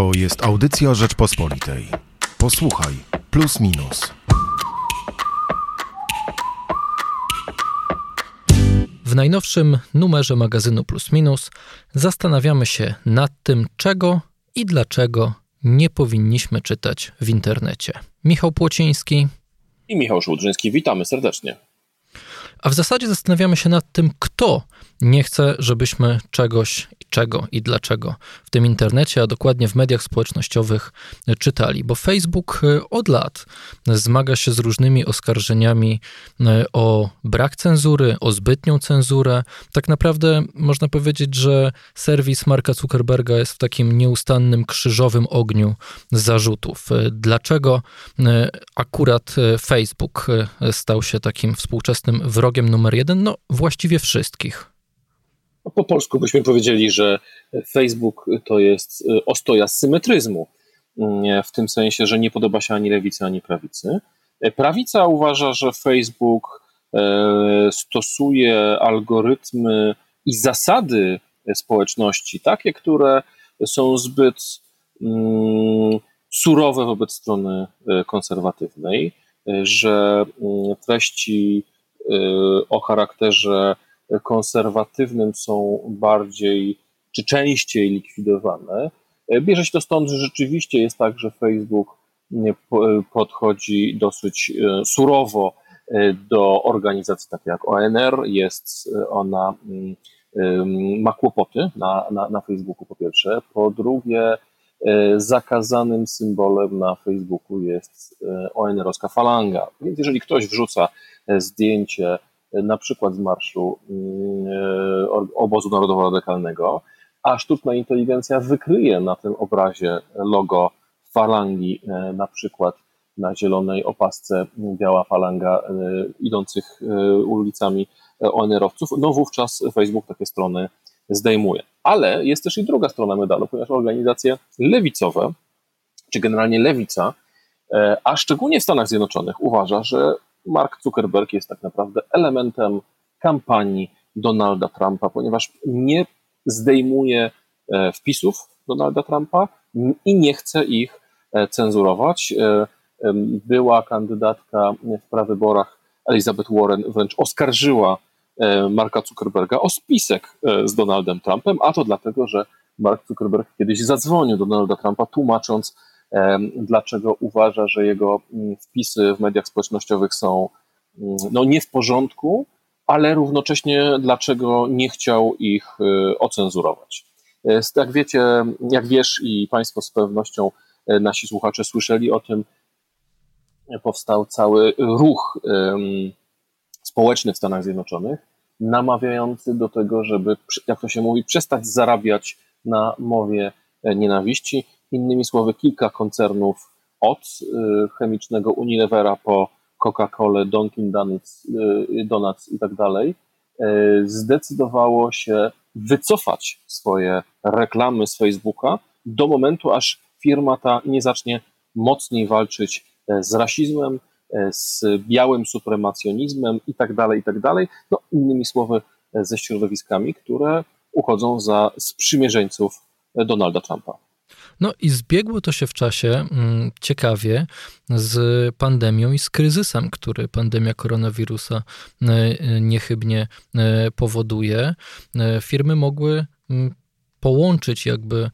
To jest audycja Rzeczpospolitej. Posłuchaj, plus minus. W najnowszym numerze magazynu Plus Minus zastanawiamy się nad tym, czego i dlaczego nie powinniśmy czytać w internecie. Michał Płociński i Michał Szłudrzyński. Witamy serdecznie. A w zasadzie zastanawiamy się nad tym, kto nie chce, żebyśmy czegoś czego i dlaczego w tym internecie, a dokładnie w mediach społecznościowych czytali. Bo Facebook e, od lat zmaga się z różnymi oskarżeniami e, o brak cenzury, o zbytnią cenzurę. Tak naprawdę można powiedzieć, że serwis Marka Zuckerberga jest w takim nieustannym krzyżowym ogniu zarzutów. E, dlaczego akurat Facebook stał się takim współczesnym wrogiem numer jeden? No, właściwie wszystkich. No, po polsku byśmy powiedzieli, że Facebook to jest y, ostoja symetryzmu, mm, w tym sensie, że nie podoba się ani lewicy, ani prawicy. Prawica uważa, że Facebook e, stosuje algorytmy i zasady społeczności, takie, które są zbyt mm, surowe wobec strony e, konserwatywnej, e, że mm, treści o charakterze konserwatywnym są bardziej czy częściej likwidowane. Bierze się to stąd, że rzeczywiście jest tak, że Facebook podchodzi dosyć surowo do organizacji takiej jak ONR. Jest ona, mm, ma kłopoty na, na, na Facebooku po pierwsze. Po drugie, zakazanym symbolem na Facebooku jest ONR-owska falanga. Więc jeżeli ktoś wrzuca zdjęcie na przykład z marszu mm, e, obozu narodowo-radykalnego, a sztuczna inteligencja wykryje na tym obrazie logo falangi, e, na przykład na zielonej opasce biała falanga e, idących ulicami ONR-owców, no wówczas Facebook takie strony zdejmuje. Ale jest też i druga strona medalu, ponieważ organizacje lewicowe, czy generalnie lewica, a szczególnie w Stanach Zjednoczonych uważa, że Mark Zuckerberg jest tak naprawdę elementem kampanii Donalda Trumpa, ponieważ nie zdejmuje e, wpisów Donalda Trumpa i nie chce ich e, cenzurować. E, była kandydatka w prawyborach Elizabeth Warren wręcz oskarżyła Marka Zuckerberga o spisek z Donaldem Trumpem, a to dlatego, że Mark Zuckerberg kiedyś zadzwonił do Donalda Trumpa, tłumacząc, dlaczego uważa, że jego mm, wpisy w mediach społecznościowych są mm, no, nie w porządku, ale równocześnie dlaczego nie chciał ich ocenzurować. E, jak wiecie, jak wiesz i Państwo z pewnością e, nasi słuchacze słyszeli o tym, powstał cały ruch społeczny w Stanach Zjednoczonych, namawiający do tego, żeby, jak to się mówi, przestać zarabiać na mowie e, nienawiści. Innymi słowy, kilka koncernów od y, chemicznego Unilevera po Coca-Colę, Dunkin' Donuts, y, Donuts i tak dalej, y, zdecydowało się wycofać swoje reklamy z Facebooka do momentu, aż firma ta nie zacznie mocniej walczyć e, z rasizmem, e, z białym supremacjonizmem i tak dalej, i tak dalej. No, innymi słowy, e, ze środowiskami, które uchodzą za sprzymierzeńców Donalda Trumpa. No i zbiegło to się w czasie mm, ciekawie z pandemią i z kryzysem, który pandemia koronawirusa e, niechybnie e, powoduje. E, firmy mogły mm, połączyć jakby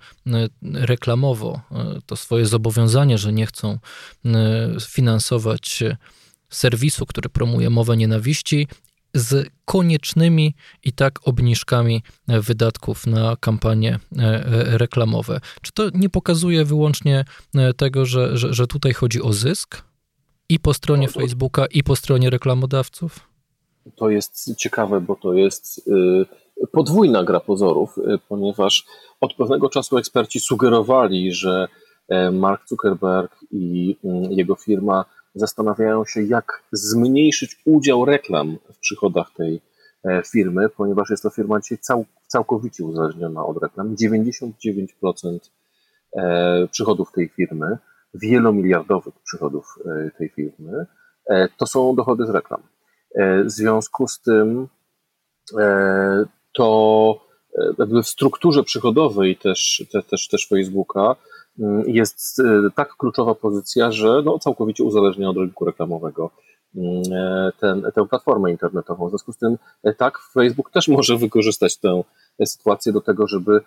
reklamowo to swoje zobowiązanie, że nie chcą finansować serwisu, który promuje mowę nienawiści z koniecznymi i tak obniżkami wydatków na kampanie e, e, reklamowe. Czy to nie pokazuje wyłącznie e, tego, że, że, że tutaj chodzi o zysk i po stronie no Facebooka, i po stronie reklamodawców? To jest ciekawe, bo to jest y, podwójna gra pozorów, y, ponieważ od pewnego czasu eksperci sugerowali, że Mark Zuckerberg i mm, jego firma zastanawiają się, jak zmniejszyć udział reklam w przychodach tej e, firmy, ponieważ jest to firma dzisiaj cał, całkowicie uzależniona od reklam. 99% e, przychodów tej firmy, wielomiliardowych przychodów e, tej firmy, to są dochody z reklam. W związku z tym to jakby w strukturze przychodowej też, te, też, też Facebooka mm, jest tak kluczowa pozycja, że no, całkowicie uzależnia od rynku reklamowego mm, ten, tę platformę internetową. W związku z tym tak, Facebook też może wykorzystać tę sytuację do tego, żeby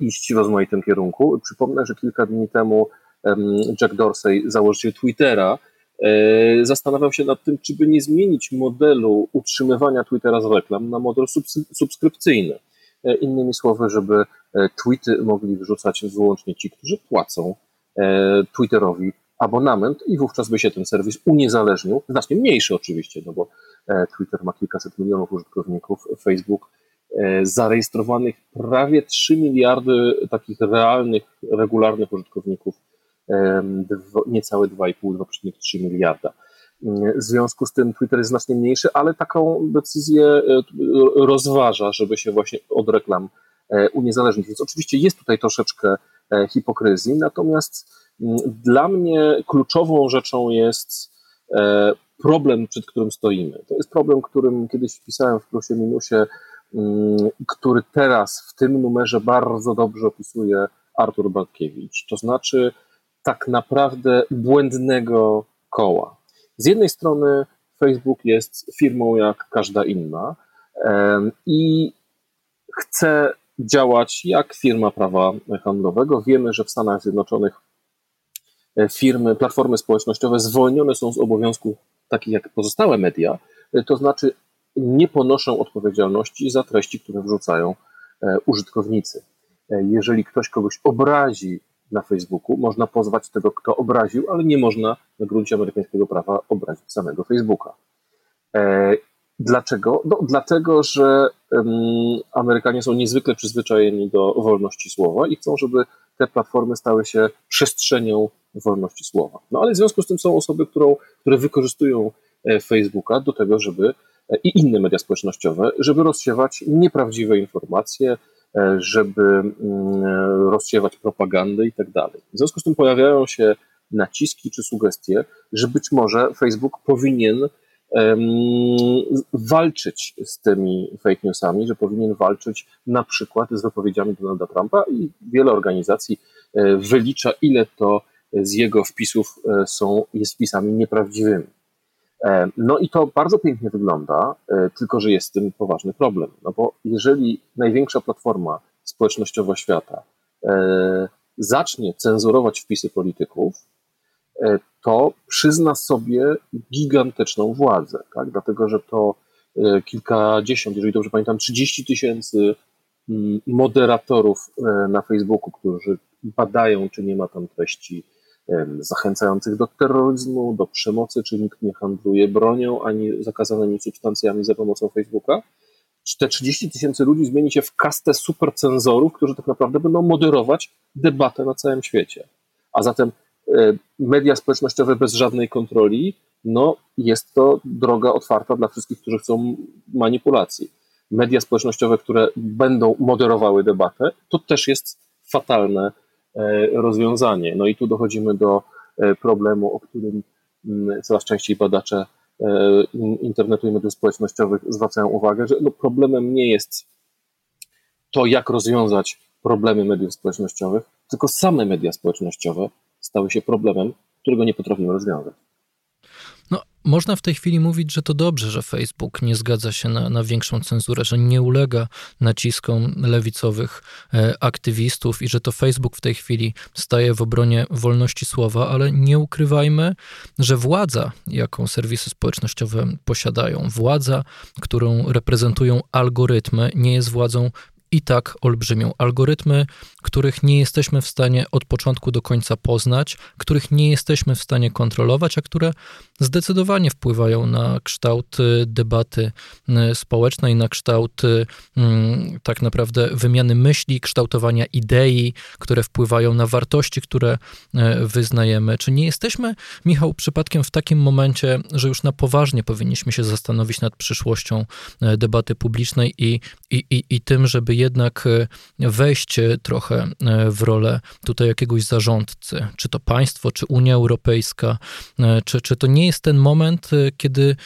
iść w rozmaitym kierunku. Przypomnę, że kilka dni temu Jack Dorsey, założyciel Twittera, e, zastanawiał się nad tym, czy by nie zmienić modelu utrzymywania Twittera z reklam na model subskrypcyjny. E, innymi słowy, żeby e, tweety mogli wrzucać wyłącznie ci, którzy płacą Twitterowi abonament i wówczas by się ten serwis uniezależnił, znacznie mniejszy oczywiście, no bo Twitter ma kilkaset milionów użytkowników, Facebook zarejestrowanych prawie 3 miliardy takich realnych, regularnych użytkowników niecałe 2,5, 2,3 miliarda. W związku z tym Twitter jest znacznie mniejszy, ale taką decyzję e, rozważa, żeby się właśnie od reklam e, uniezależnić. Więc oczywiście jest tutaj troszeczkę e, hipokryzji, natomiast dla mnie kluczową rzeczą jest problem, przed którym stoimy. To jest problem, którym kiedyś wpisałem w plusie minusie, który teraz w tym numerze bardzo dobrze opisuje Artur Bartkiewicz. To znaczy tak naprawdę błędnego koła. Z jednej strony Facebook jest firmą jak każda inna i chce działać jak firma prawa handlowego. Wiemy, że w Stanach Zjednoczonych e, firmy, platformy społecznościowe zwolnione są z obowiązków takich jak pozostałe media, e, to znaczy nie ponoszą odpowiedzialności za treści, które wrzucają e, użytkownicy. Jeżeli ktoś kogoś obrazi na Facebooku. Można pozwać tego, kto obraził, ale nie można na gruncie amerykańskiego prawa obrazić samego Facebooka. E, dlaczego? No, dlatego, że Amerykanie są niezwykle przyzwyczajeni do wolności słowa i chcą, żeby te platformy stały się przestrzenią wolności słowa. No ale w związku z tym są osoby, którą, które wykorzystują e, Facebooka do tego, żeby e, i inne media społecznościowe, żeby rozsiewać nieprawdziwe informacje, żeby mm, rozsiewać propagandę i tak dalej. W związku z tym pojawiają się naciski czy sugestie, że być może Facebook powinien walczyć z tymi fake newsami, że powinien walczyć na przykład z wypowiedziami Donalda Trumpa i wiele organizacji e, wylicza, ile to z jego wpisów e, są, jest wpisami nieprawdziwymi. E, no i to bardzo pięknie wygląda, e, tylko że jest z tym poważny problem. No bo jeżeli największa platforma społecznościowa świata e, zacznie cenzurować wpisy polityków, to przyzna sobie gigantyczną władzę, tak? dlatego że to kilkadziesiąt, jeżeli dobrze pamiętam, 30 tysięcy mm, moderatorów na Facebooku, którzy badają, czy nie ma tam treści zachęcających do terroryzmu, do przemocy, czy nikt nie handluje bronią ani zakazanymi substancjami za pomocą Facebooka. Te 30 tysięcy ludzi zmieni się w kastę supercenzorów, którzy tak naprawdę będą moderować debatę na całym świecie. A zatem e, media społecznościowe bez żadnej kontroli, no jest to droga otwarta dla wszystkich, którzy chcą manipulacji. Media społecznościowe, które będą moderowały debatę, to też jest fatalne rozwiązanie. No i tu dochodzimy do e, problemu, o którym mm, coraz częściej badacze e, internetu i mediów społecznościowych zwracają uwagę, że no problemem nie jest to, jak rozwiązać problemy mediów społecznościowych, tylko same media społecznościowe stały się problemem, którego nie potrafimy rozwiązać. Można w tej chwili mówić, że to dobrze, że Facebook nie zgadza się na, na większą cenzurę, że nie ulega naciskom lewicowych e, aktywistów i że to Facebook w tej chwili staje w obronie wolności słowa, ale nie ukrywajmy, że władza, jaką serwisy społecznościowe posiadają, władza, którą reprezentują algorytmy, nie jest władzą i tak olbrzymią. Algorytmy, których nie jesteśmy w stanie od początku do końca poznać, których nie jesteśmy w stanie kontrolować, a które zdecydowanie wpływają na kształt y, debaty y, społecznej, na kształt y, mm, tak naprawdę wymiany myśli, kształtowania idei, które wpływają na wartości, które wyznajemy. Czy nie jesteśmy, Michał, przypadkiem w takim momencie, że już na poważnie powinniśmy się zastanowić nad przyszłością debaty publicznej i, i, i, i tym, żeby jednak wejść trochę w rolę tutaj jakiegoś zarządcy, czy to państwo, czy Unia Europejska, czy, czy to nie jest ten moment, kiedy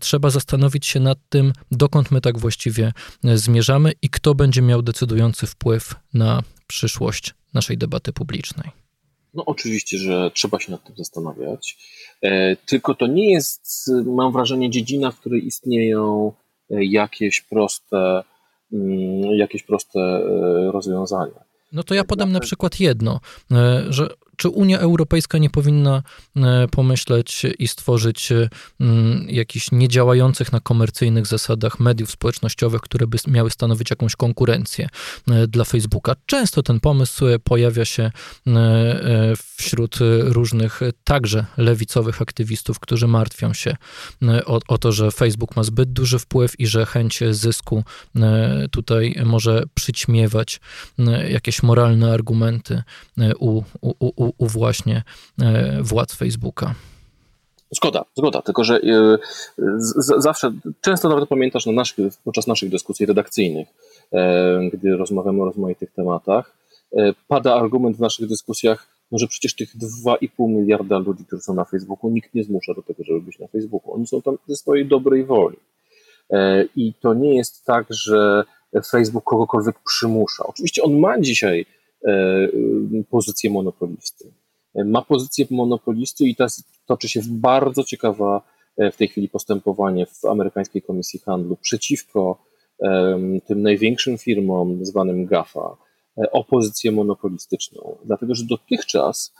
trzeba zastanowić się nad tym, dokąd my tak właściwie zmierzamy i kto będzie miał decydujący wpływ na przyszłość naszej debaty publicznej? No oczywiście, że trzeba się nad tym zastanawiać. E, tylko to nie jest, mam wrażenie, dziedzina, w której istnieją e, jakieś proste, jakieś proste e, rozwiązania. No to ja podam na przykład jedno, że czy Unia Europejska nie powinna e, pomyśleć i stworzyć e, jakichś niedziałających na komercyjnych zasadach mediów społecznościowych, które by miały stanowić jakąś konkurencję e, dla Facebooka? Często ten pomysł pojawia się wśród różnych także lewicowych aktywistów, którzy martwią się o, o to, że Facebook ma zbyt duży wpływ i że chęć zysku tutaj może przyćmiewać jakieś moralne argumenty u, u, u, u właśnie e, władz Facebooka. Zgoda, zgoda, tylko że e, z, zawsze, często nawet pamiętasz na naszych, podczas naszych dyskusji redakcyjnych, e, gdy rozmawiamy o rozmaitych tematach, pada argument w naszych dyskusjach, no, że przecież tych 2,5 miliarda ludzi, którzy są na Facebooku, nikt nie zmusza do tego, żeby być na Facebooku. Oni są tam ze swojej dobrej woli. I to nie jest tak, że Facebook kogokolwiek przymusza. Oczywiście on ma dzisiaj pozycję monopolisty. E, ma pozycję monopolisty i teraz toczy się bardzo ciekawa e, w tej chwili postępowanie w amerykańskiej komisji handlu przeciwko tym największym firmom zwanym GAFA o pozycję monopolistyczną. Dlatego, że dotychczas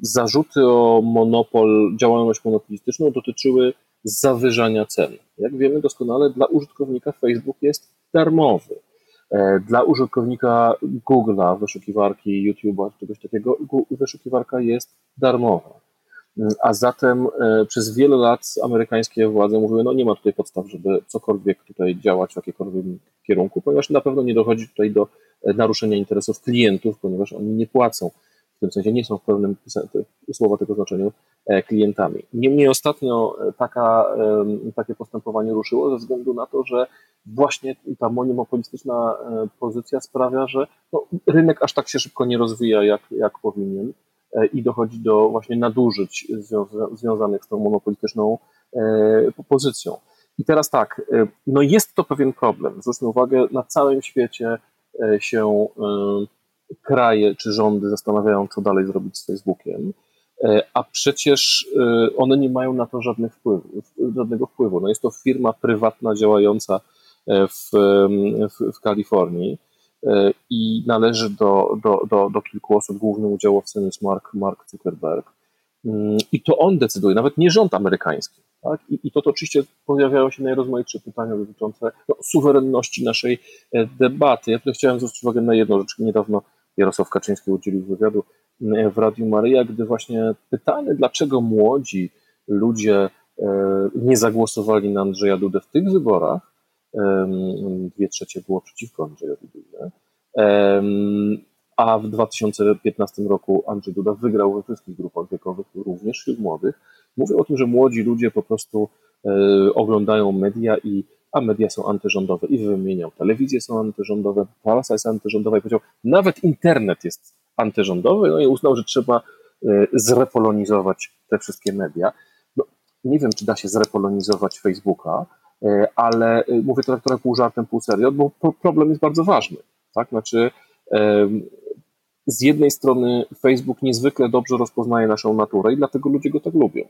zarzuty o monopol, działalność monopolistyczną dotyczyły zawyżania cen. Jak wiemy doskonale, dla użytkownika Facebook jest darmowy. E, dla użytkownika Google'a, wyszukiwarki YouTube'a, czegoś takiego, wyszukiwarka jest darmowa. Mm, a zatem e, przez wiele lat amerykańskie władze mówiły, no nie ma tutaj podstaw, żeby cokolwiek tutaj działać w jakimkolwiek kierunku, ponieważ na pewno nie dochodzi tutaj do e, naruszenia interesów klientów, ponieważ oni nie płacą w tym sensie nie są w pełnym słowa tego znaczeniu klientami. Niemniej ostatnio taka, takie postępowanie ruszyło ze względu na to, że właśnie ta monopolistyczna e, pozycja sprawia, że no, rynek aż tak się szybko nie rozwija, jak, jak powinien e, i dochodzi do właśnie nadużyć związa związanych z tą monopolistyczną e, pozycją. I teraz tak, no jest to pewien problem. Zwróćmy uwagę, na całym świecie się kraje czy rządy zastanawiają, co dalej zrobić z Facebookiem, a przecież one nie mają na to żadnych żadnego wpływu. No jest to firma prywatna działająca w, w, w Kalifornii e, i należy do, do, do, do kilku osób, głównym udziałowcem jest Mark, Mark Zuckerberg. Mm, I to on decyduje, nawet nie rząd amerykański. Tak? I, I to, to oczywiście pojawiają się najrozmaitsze pytania dotyczące no, suwerenności naszej e, debaty. Ja tutaj chciałem zwrócić uwagę na jedną rzecz. Niedawno Jarosław Kaczyński udzielił wywiadu mm, w Radiu Maryja, gdy właśnie pytany, dlaczego młodzi ludzie e, nie zagłosowali na Andrzeja Dudę w tych wyborach, dwie trzecie było przeciwko Andrzejowi Dudzie. A w 2015 roku Andrzej Duda wygrał we wszystkich grupach wiekowych, również wśród młodych. Mówię o tym, że młodzi ludzie po prostu e, oglądają media i a media są antyrządowe i wymieniał. Telewizje są antyrządowe, prasa jest antyrządowa i powiedział, nawet internet jest antyrządowy, no i uznał, że trzeba e, zrepolonizować te wszystkie media. No, nie wiem, czy da się zrepolonizować Facebooka, E, ale e, mówię to tak pół żartem, pół serio, bo problem jest bardzo ważny. Tak? Znaczy, z jednej strony Facebook niezwykle dobrze rozpoznaje naszą naturę i dlatego ludzie go tak lubią.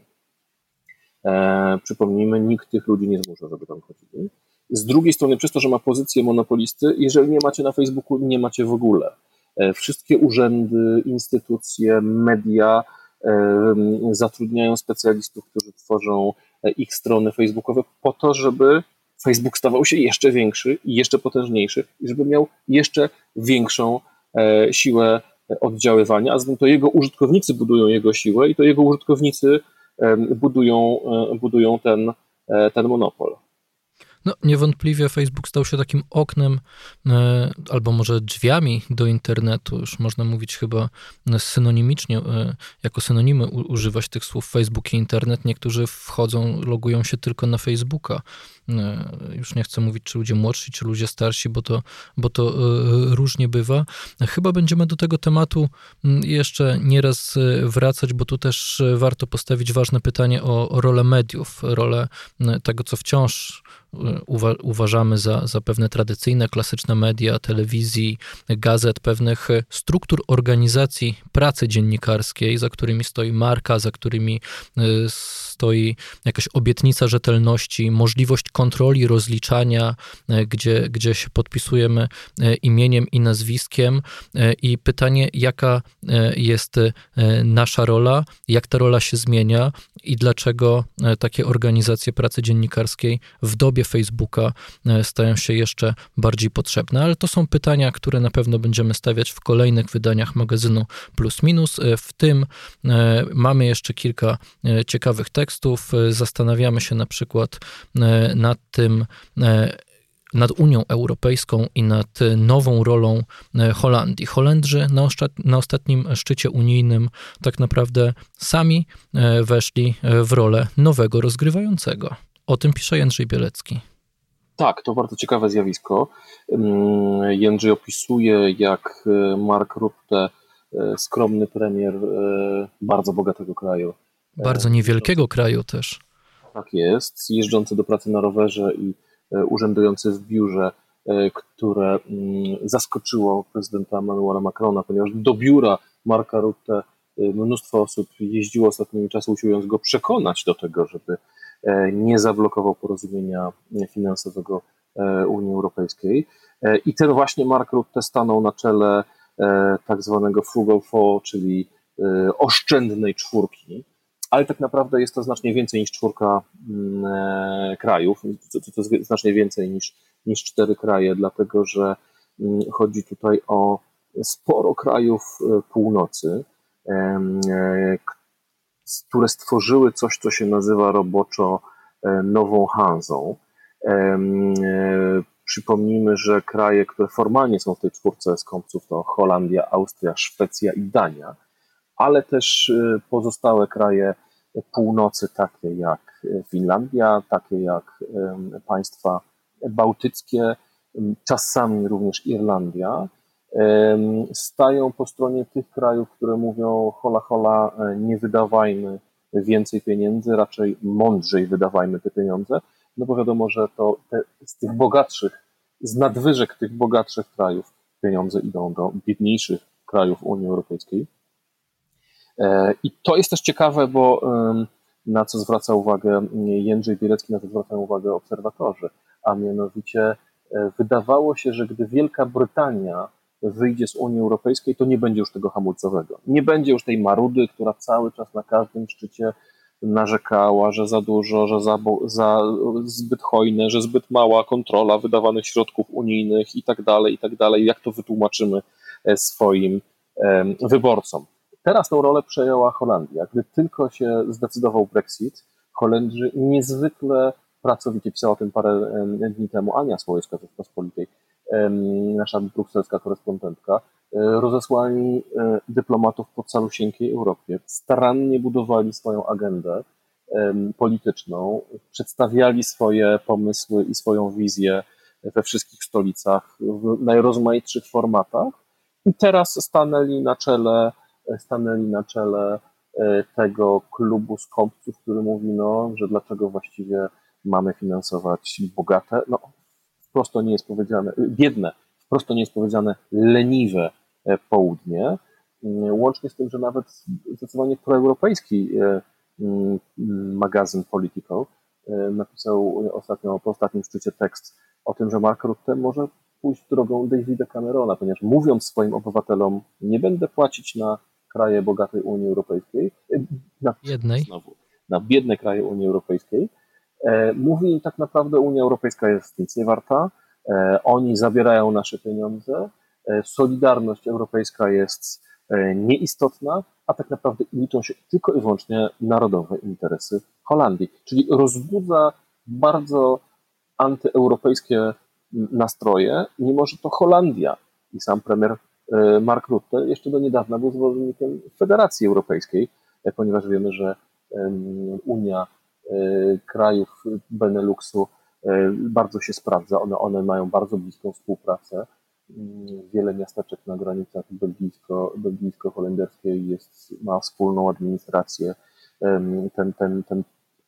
E, przypomnijmy, nikt tych ludzi nie zmusza, żeby tam chodzili. Z drugiej strony, przez to, że ma pozycję monopolisty, jeżeli nie macie na Facebooku, nie macie w ogóle. Wszystkie urzędy, instytucje, media zatrudniają specjalistów, którzy tworzą ich strony facebookowe po to, żeby Facebook stawał się jeszcze większy i jeszcze potężniejszy i żeby miał jeszcze większą e, siłę oddziaływania, a zatem to jego użytkownicy budują jego siłę i to jego użytkownicy budują, budują ten, e, ten monopol. No, niewątpliwie Facebook stał się takim oknem, e, albo może drzwiami do internetu. Już można mówić chyba synonimicznie, e, jako synonimy używać tych słów Facebook i internet. Niektórzy wchodzą, logują się tylko na Facebooka. E, już nie chcę mówić, czy ludzie młodsi, czy ludzie starsi, bo to, bo to różnie bywa. Chyba będziemy do tego tematu jeszcze nieraz wracać, bo tu też warto postawić ważne pytanie o, o rolę mediów, rolę tego, co wciąż uwa uważamy za, za pewne tradycyjne, klasyczne media, telewizji, gazet, pewnych struktur organizacji pracy dziennikarskiej, za którymi stoi marka, za którymi y, stoi jakaś obietnica rzetelności, możliwość kontroli, rozliczania, y, gdzie, gdzie się podpisujemy y, imieniem i nazwiskiem i pytanie, jaka jest nasza rola, jak ta rola się zmienia i dlaczego takie organizacje pracy dziennikarskiej w dobie Facebooka e, stają się jeszcze bardziej potrzebne. Ale to są pytania, które na pewno będziemy stawiać w kolejnych wydaniach magazynu Plus Minus. E, w tym e, mamy jeszcze kilka ciekawych tekstów. Zastanawiamy się na przykład nad tym, nad Unią Europejską i nad nową rolą Holandii. Holendrzy na, na, ostatnim szczycie unijnym tak naprawdę sami weszli w rolę nowego rozgrywającego. O tym pisze Jędrzej Bielecki. Tak, to bardzo ciekawe zjawisko. Mm, Jędrzej opisuje, jak e, Mark Rutte, e, skromny premier e, bardzo bogatego kraju. Bardzo niewielkiego kraju też. Tak jest, jeżdżący do pracy na rowerze i urzędujący w biurze, które mm, zaskoczyło prezydenta Emmanuela Macrona, ponieważ do biura Marka Rutte mnóstwo osób jeździło ostatnimi czasy, usiłując go przekonać do tego, żeby nie zablokował porozumienia finansowego e, Unii Europejskiej. E, I ten właśnie Mark Rutte stanął na czele tak zwanego frugal four, czyli oszczędnej czwórki, ale tak naprawdę jest to znacznie więcej niż czwórka mm, krajów, to, to znacznie więcej niż, niż cztery kraje, dlatego że mm, chodzi tutaj o sporo krajów północy, które stworzyły coś, co się nazywa roboczo e, nową Hanzą. E, przypomnijmy, że kraje, które formalnie są w tej czwórce skąpców to Holandia, Austria, Szwecja i Dania, ale też e, pozostałe kraje północy, takie jak Finlandia, takie jak państwa bałtyckie, czasami również Irlandia, stają po stronie tych krajów, które mówią hola hola, e, nie wydawajmy więcej pieniędzy, raczej mądrzej wydawajmy te pieniądze, no bo wiadomo, że to te, z tych bogatszych, z nadwyżek tych bogatszych krajów pieniądze idą do biedniejszych krajów Unii Europejskiej. E, I to jest też ciekawe, bo na co zwraca uwagę Jędrzej Bielecki, na co zwracają uwagę obserwatorzy, a mianowicie e, wydawało się, że gdy Wielka Brytania wyjdzie z Unii Europejskiej, to nie będzie już tego hamulcowego. Nie będzie już tej marudy, która cały czas na każdym szczycie narzekała, że za dużo, że za, za zbyt hojne, że zbyt mała kontrola wydawanych środków unijnych i tak dalej, i tak dalej. Jak to wytłumaczymy e, swoim wyborcom? Teraz tę rolę przejęła Holandia. Gdy tylko się zdecydował Brexit, Holendrzy niezwykle pracowicie, pisała o tym parę dni temu Ania Słowacka z Pospolitej, nasza brukselska korespondentka, e, rozesłali e, dyplomatów po calusieńkiej Europie, starannie budowali swoją agendę polityczną, przedstawiali swoje pomysły i swoją wizję we wszystkich stolicach w najrozmaitszych formatach. I teraz stanęli na czele, stanęli na czele e, tego klubu skąpców, który mówi, no, że dlaczego właściwie mamy finansować bogate, no wprost nie jest powiedziane, biedne, wprost nie jest powiedziane leniwe e, południe, mm, łącznie z tym, że nawet zdecydowanie proeuropejski e, mm, magazyn Political e, napisał ostatnio, po ostatnim szczycie tekst o tym, że Mark Rutte może pójść drogą Davida Camerona, ponieważ mówiąc swoim obywatelom, nie będę płacić na kraje bogatej Unii Europejskiej, na, Jednej. Znowu, na biedne kraje Unii Europejskiej, E, mówi tak naprawdę Unia Europejska jest nic nie warta, e, oni zabierają nasze pieniądze, e, solidarność europejska jest nieistotna, a tak naprawdę liczą się tylko i wyłącznie narodowe interesy Holandii. Czyli rozbudza bardzo antyeuropejskie nastroje, mimo że to Holandia i sam premier Mark Rutte jeszcze do niedawna był zwolennikiem Federacji Europejskiej, ponieważ wiemy, że Unia krajów Beneluxu bardzo się sprawdza. One, one mają bardzo bliską współpracę. Wiele miasteczek na granicach belgijsko, belgijsko-holenderskiej jest, ma wspólną administrację. Ten, ten, ten,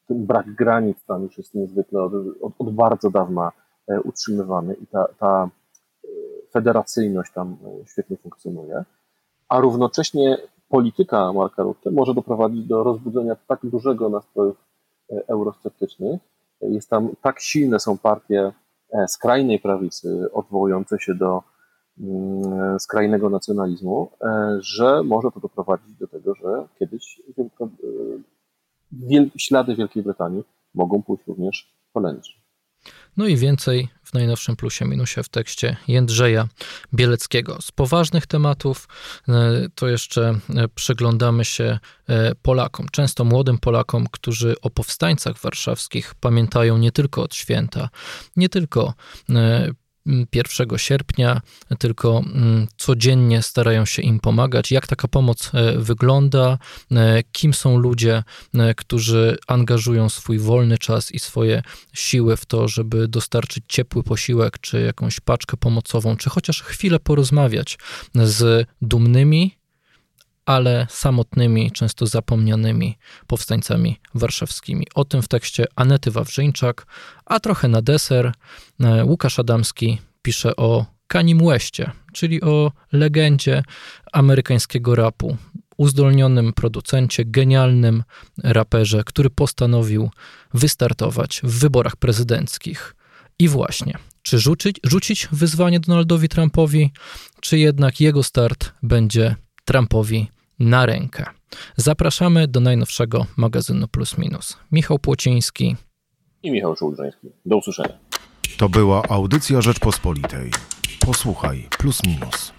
ten brak granic tam już jest niezwykle od, od, od bardzo dawna e, utrzymywany i ta, ta e, federacyjność tam e, świetnie funkcjonuje, a równocześnie polityka Marka Rutte może doprowadzić do rozbudzenia tak dużego nastrojów eurosceptycznych. Jest tam tak silne są partie skrajnej prawicy odwołujące się do mm, skrajnego nacjonalizmu, że może to doprowadzić do tego, że kiedyś ślady Wielkiej Brytanii mogą pójść również Holendrzy. No i więcej w najnowszym plusie minusie w tekście Jędrzeja Bieleckiego. Z poważnych tematów e, to jeszcze e, przyglądamy się e, Polakom, często młodym Polakom, którzy o powstańcach warszawskich pamiętają nie tylko od święta, nie tylko 1 sierpnia, tylko mm, codziennie starają się im pomagać. Jak taka pomoc e, wygląda, e, kim są ludzie, e, którzy angażują swój wolny czas i swoje siły w to, żeby dostarczyć ciepły posiłek, czy jakąś paczkę pomocową, czy chociaż chwilę porozmawiać z dumnymi, ale samotnymi, często zapomnianymi powstańcami warszawskimi. O tym w tekście Anety Wawrzyńczak, a trochę na deser e, Łukasz Adamski pisze o Kanim Westie, czyli o legendzie amerykańskiego rapu, uzdolnionym producencie, genialnym raperze, który postanowił wystartować w wyborach prezydenckich. I właśnie, czy rzucić, rzucić wyzwanie Donaldowi Trumpowi, czy jednak jego start będzie Trumpowi na rękę. Zapraszamy do najnowszego magazynu Plus Minus. Michał Płociński i Michał Żołdrzyński. Do usłyszenia. To była audycja Rzeczpospolitej. Posłuchaj Plus Minus.